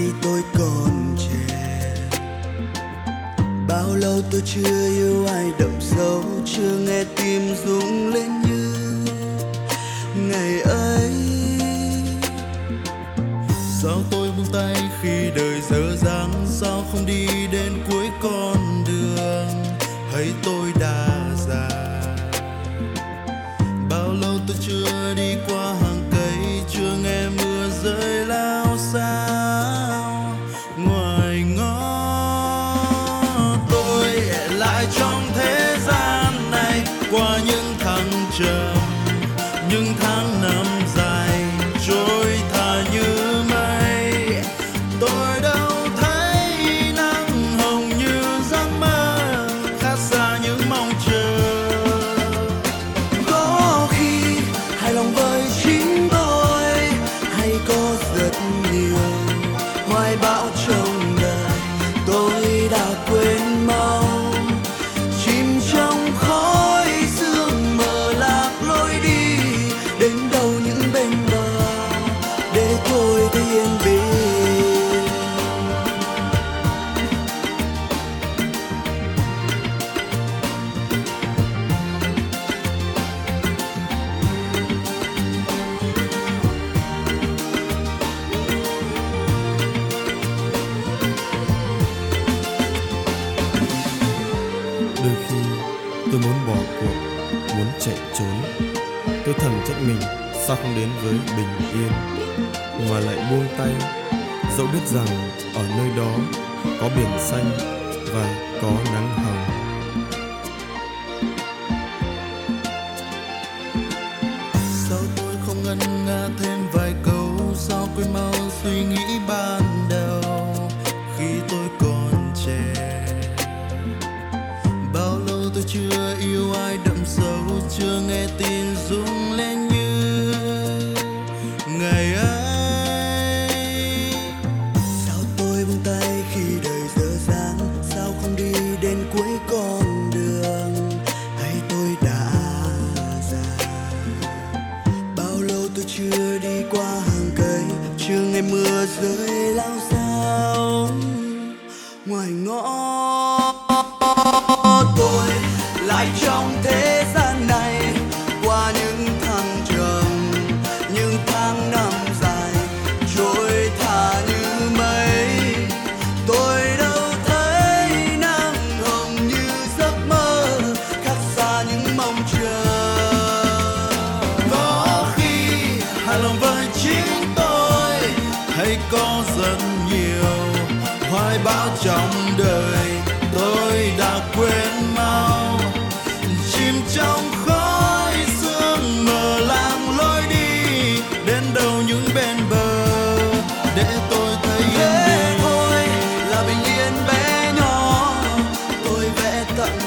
khi tôi còn trẻ. Bao lâu tôi chưa yêu ai đậm sâu, chưa nghe tim rung lên như ngày ấy. Sao tôi buông tay khi đời dở dang, sao không đi hoài bão đôi khi tôi muốn bỏ cuộc, muốn chạy trốn. Tôi thầm trách mình, sao không đến với bình yên? Mà lại buông tay, dẫu biết rằng ở nơi đó có biển xanh và có nắng hồng. Sao tôi không ngân nga thêm vài câu? Sao quên mau suy nghĩ bao mưa rơi lao sao ngoài ngõ tôi lại trong thế có rất nhiều hoài bão trong đời. Tôi đã quên mau, chìm trong khói sương mờ làng lối đi đến đâu những bên bờ. Để tôi thấy thế yên thôi là bình yên bé nhỏ. Tôi vẽ tận